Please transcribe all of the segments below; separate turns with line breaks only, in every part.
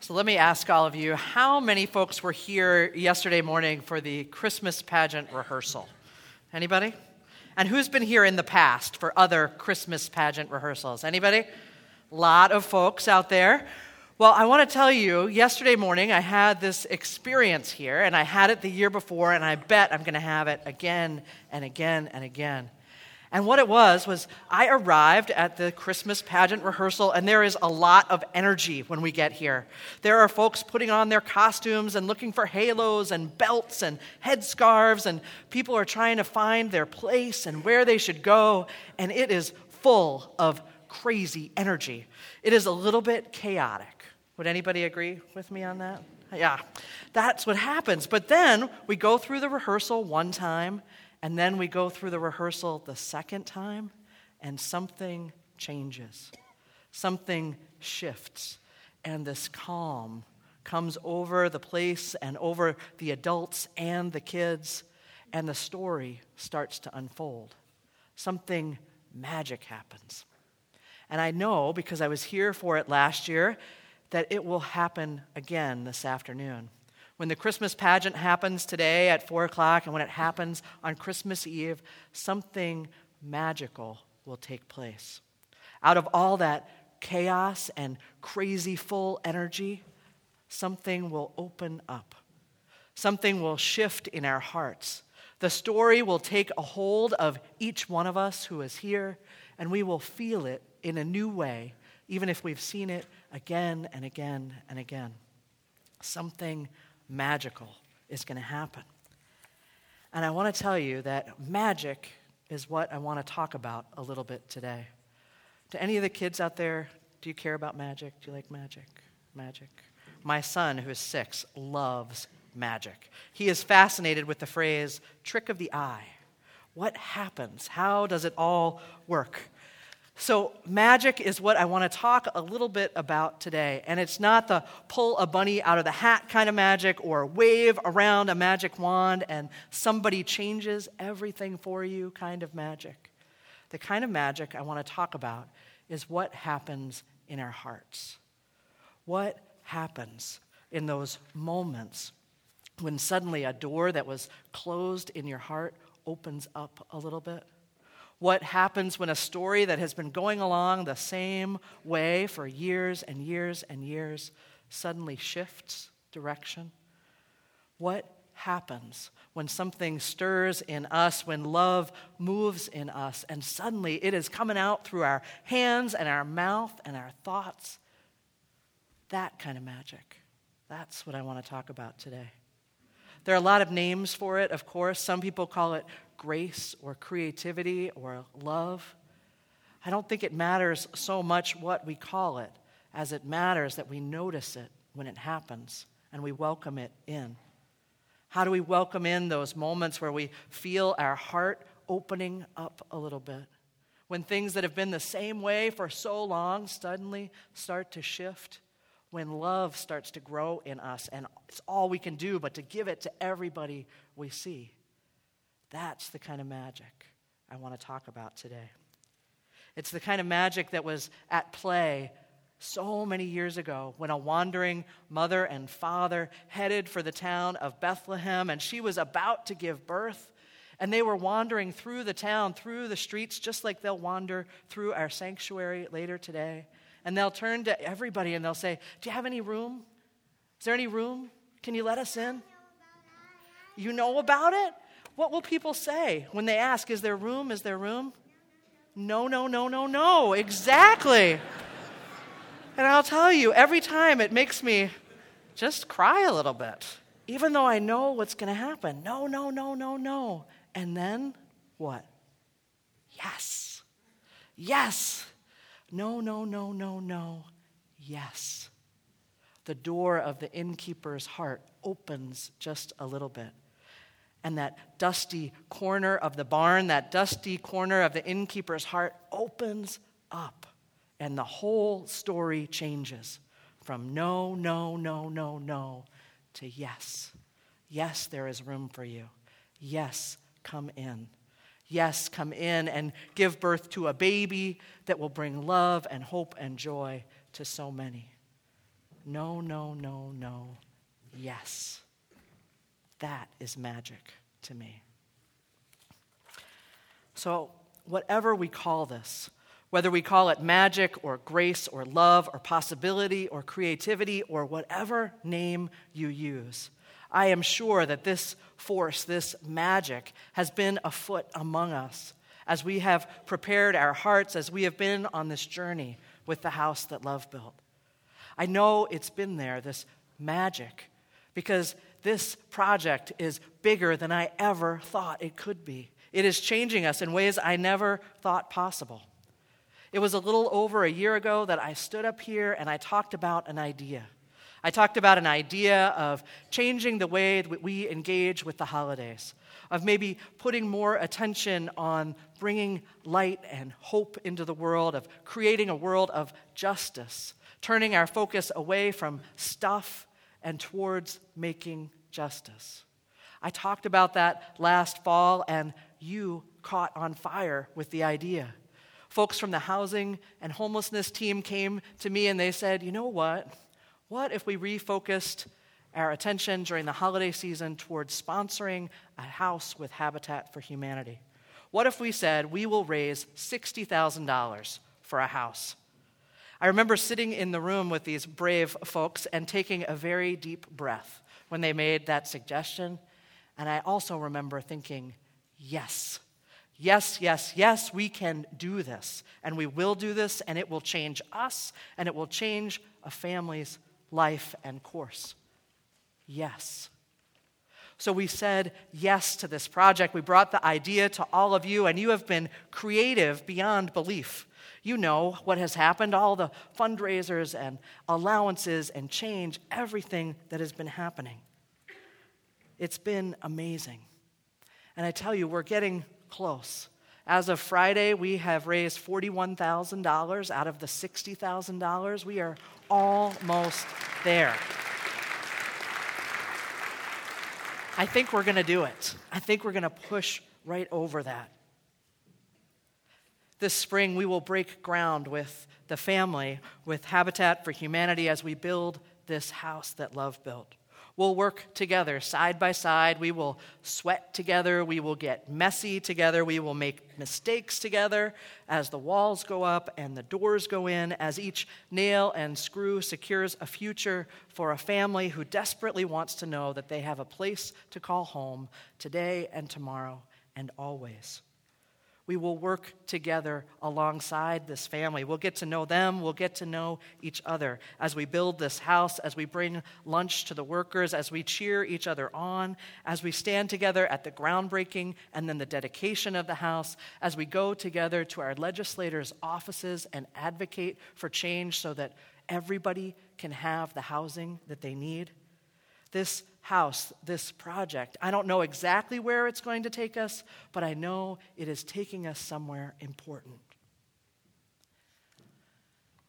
So let me ask all of you how many folks were here yesterday morning for the Christmas pageant rehearsal? Anybody? And who's been here in the past for other Christmas pageant rehearsals? Anybody? Lot of folks out there. Well, I want to tell you, yesterday morning I had this experience here, and I had it the year before, and I bet I'm going to have it again and again and again. And what it was was I arrived at the Christmas pageant rehearsal, and there is a lot of energy when we get here. There are folks putting on their costumes and looking for halos and belts and headscarves, and people are trying to find their place and where they should go, and it is full of crazy energy. It is a little bit chaotic. Would anybody agree with me on that? Yeah, that's what happens. But then we go through the rehearsal one time and then we go through the rehearsal the second time, and something changes. Something shifts, and this calm comes over the place and over the adults and the kids, and the story starts to unfold. Something magic happens. And I know because I was here for it last year that it will happen again this afternoon when the Christmas pageant happens today at 4 o'clock and when it happens on Christmas Eve, something magical will take place. Out of all that chaos and crazy full energy, something will open up. Something will shift in our hearts. The story will take a hold of each one of us who is here, and we will feel it in a new way, even if we've seen it again and again and again. Something magical is going to happen. And I want to tell you that magic is what I want to talk about a little bit today. To any of the kids out there, do you care about magic? Do you like magic? Magic. My son, who is six, loves magic. He is fascinated with the phrase trick of the eye. What happens? How does it all work? So, magic is what I want to talk a little bit about today. And it's not the pull a bunny out of the hat kind of magic or wave around a magic wand and somebody changes everything for you kind of magic. The kind of magic I want to talk about is what happens in our hearts. What happens in those moments when suddenly a door that was closed in your heart opens up a little bit? What happens when a story that has been going along the same way for years and years and years suddenly shifts direction? What happens when something stirs in us, when love moves in us, and suddenly it is coming out through our hands and our mouth and our thoughts? That kind of magic. That's what I want to talk about today. There are a lot of names for it, of course. Some people call it grace or creativity or love. I don't think it matters so much what we call it as it matters that we notice it when it happens and we welcome it in. How do we welcome in those moments where we feel our heart opening up a little bit? When things that have been the same way for so long suddenly start to shift? When love starts to grow in us and it's all we can do but to give it to everybody we see? That's the kind of magic I want to talk about today. It's the kind of magic that was at play so many years ago when a wandering mother and father headed for the town of Bethlehem and she was about to give birth. And they were wandering through the town, through the streets, just like they'll wander through our sanctuary later today. And they'll turn to everybody and they'll say, Do you have any room? Is there any room? Can you let us in? You know about it? What will people say when they ask, Is there room? Is there room? No, no, no, no, no. Exactly. and I'll tell you, every time it makes me just cry a little bit, even though I know what's going to happen. No, no, no, no, no. And then what? Yes. Yes. No, no, no, no, no. Yes. The door of the innkeeper's heart opens just a little bit and that dusty corner of the barn, that dusty corner of the innkeeper's heart opens up, and the whole story changes from no, no, no, no, no to yes. Yes, there is room for you. Yes, come in. Yes, come in and give birth to a baby that will bring love and hope and joy to so many. no, no, no, no, yes. That is magic to me. So, whatever we call this, whether we call it magic or grace or love or possibility or creativity or whatever name you use, I am sure that this force, this magic, has been afoot among us as we have prepared our hearts, as we have been on this journey with the house that love built. I know it's been there, this magic, because this project is bigger than I ever thought it could be. It is changing us in ways I never thought possible. It was a little over a year ago that I stood up here and I talked about an idea. I talked about an idea of changing the way that we engage with the holidays, of maybe putting more attention on bringing light and hope into the world, of creating a world of justice, turning our focus away from stuff and towards making justice. I talked about that last fall, and you caught on fire with the idea. Folks from the housing and homelessness team came to me and they said, You know what? What if we refocused our attention during the holiday season towards sponsoring a house with Habitat for Humanity? What if we said we will raise $60,000 for a house? I remember sitting in the room with these brave folks and taking a very deep breath when they made that suggestion. And I also remember thinking, yes, yes, yes, yes, we can do this. And we will do this, and it will change us, and it will change a family's life and course. Yes. So we said yes to this project. We brought the idea to all of you, and you have been creative beyond belief. You know what has happened, all the fundraisers and allowances and change, everything that has been happening. It's been amazing. And I tell you, we're getting close. As of Friday, we have raised $41,000 out of the $60,000. We are almost there. I think we're going to do it. I think we're going to push right over that. This spring, we will break ground with the family, with Habitat for Humanity, as we build this house that love built. We'll work together side by side. We will sweat together. We will get messy together. We will make mistakes together as the walls go up and the doors go in, as each nail and screw secures a future for a family who desperately wants to know that they have a place to call home today and tomorrow and always. We will work together alongside this family. We'll get to know them. We'll get to know each other as we build this house, as we bring lunch to the workers, as we cheer each other on, as we stand together at the groundbreaking and then the dedication of the house, as we go together to our legislators' offices and advocate for change so that everybody can have the housing that they need. This house, this project. I don't know exactly where it's going to take us, but I know it is taking us somewhere important.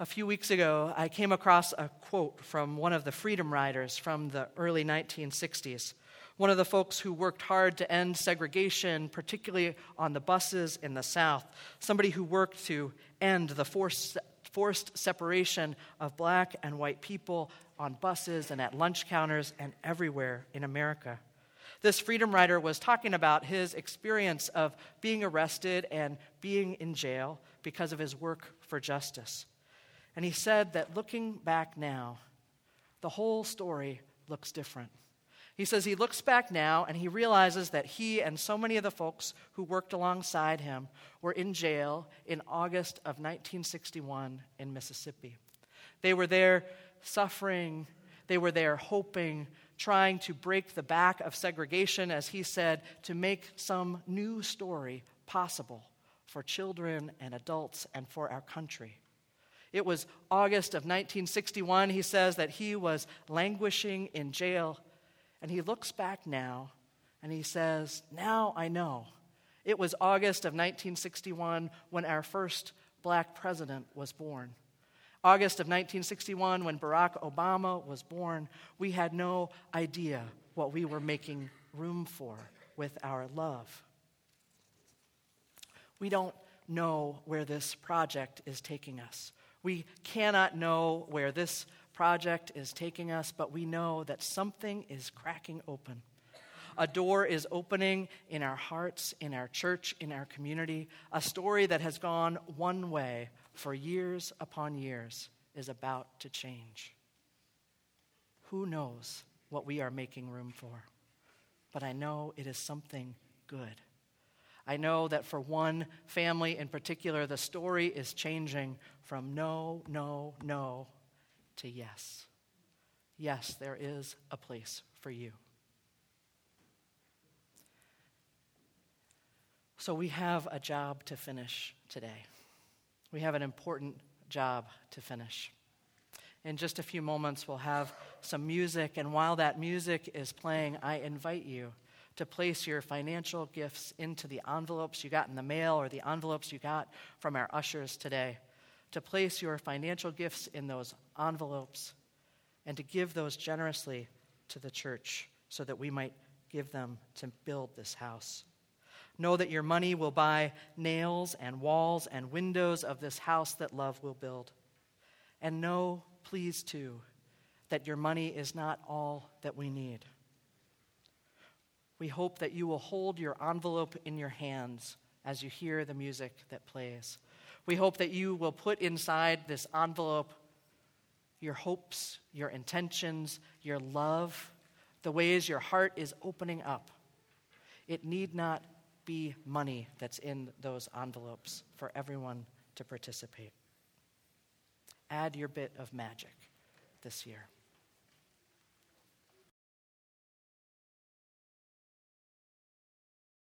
A few weeks ago, I came across a quote from one of the freedom riders from the early 1960s. One of the folks who worked hard to end segregation, particularly on the buses in the South. Somebody who worked to end the forced, forced separation of black and white people on buses and at lunch counters and everywhere in America. This freedom rider was talking about his experience of being arrested and being in jail because of his work for justice. And he said that looking back now, the whole story looks different. He says he looks back now and he realizes that he and so many of the folks who worked alongside him were in jail in August of 1961 in Mississippi. They were there suffering. They were there hoping, trying to break the back of segregation, as he said, to make some new story possible for children and adults and for our country. It was August of 1961, he says, that he was languishing in jail. And he looks back now and he says, Now I know. It was August of 1961 when our first black president was born. August of 1961, when Barack Obama was born, we had no idea what we were making room for with our love. We don't know where this project is taking us. We cannot know where this project is taking us, but we know that something is cracking open. A door is opening in our hearts, in our church, in our community. A story that has gone one way for years upon years is about to change. Who knows what we are making room for? But I know it is something good. I know that for one family in particular, the story is changing from no, no, no to yes. Yes, there is a place for you. So we have a job to finish today. We have an important job to finish. In just a few moments, we'll have some music, and while that music is playing, I invite you to place your financial gifts into the envelopes you got in the mail or the envelopes you got from our ushers today, to place your financial gifts in those envelopes and to give those generously to the church so that we might give them to build this house. Know that your money will buy nails and walls and windows of this house that love will build. And know, please, too, that your money is not all that we need. We hope that you will hold your envelope in your hands as you hear the music that plays. We hope that you will put inside this envelope your hopes, your intentions, your love, the ways your heart is opening up. It need not be money that's in those envelopes for everyone to participate. Add your bit of magic this year.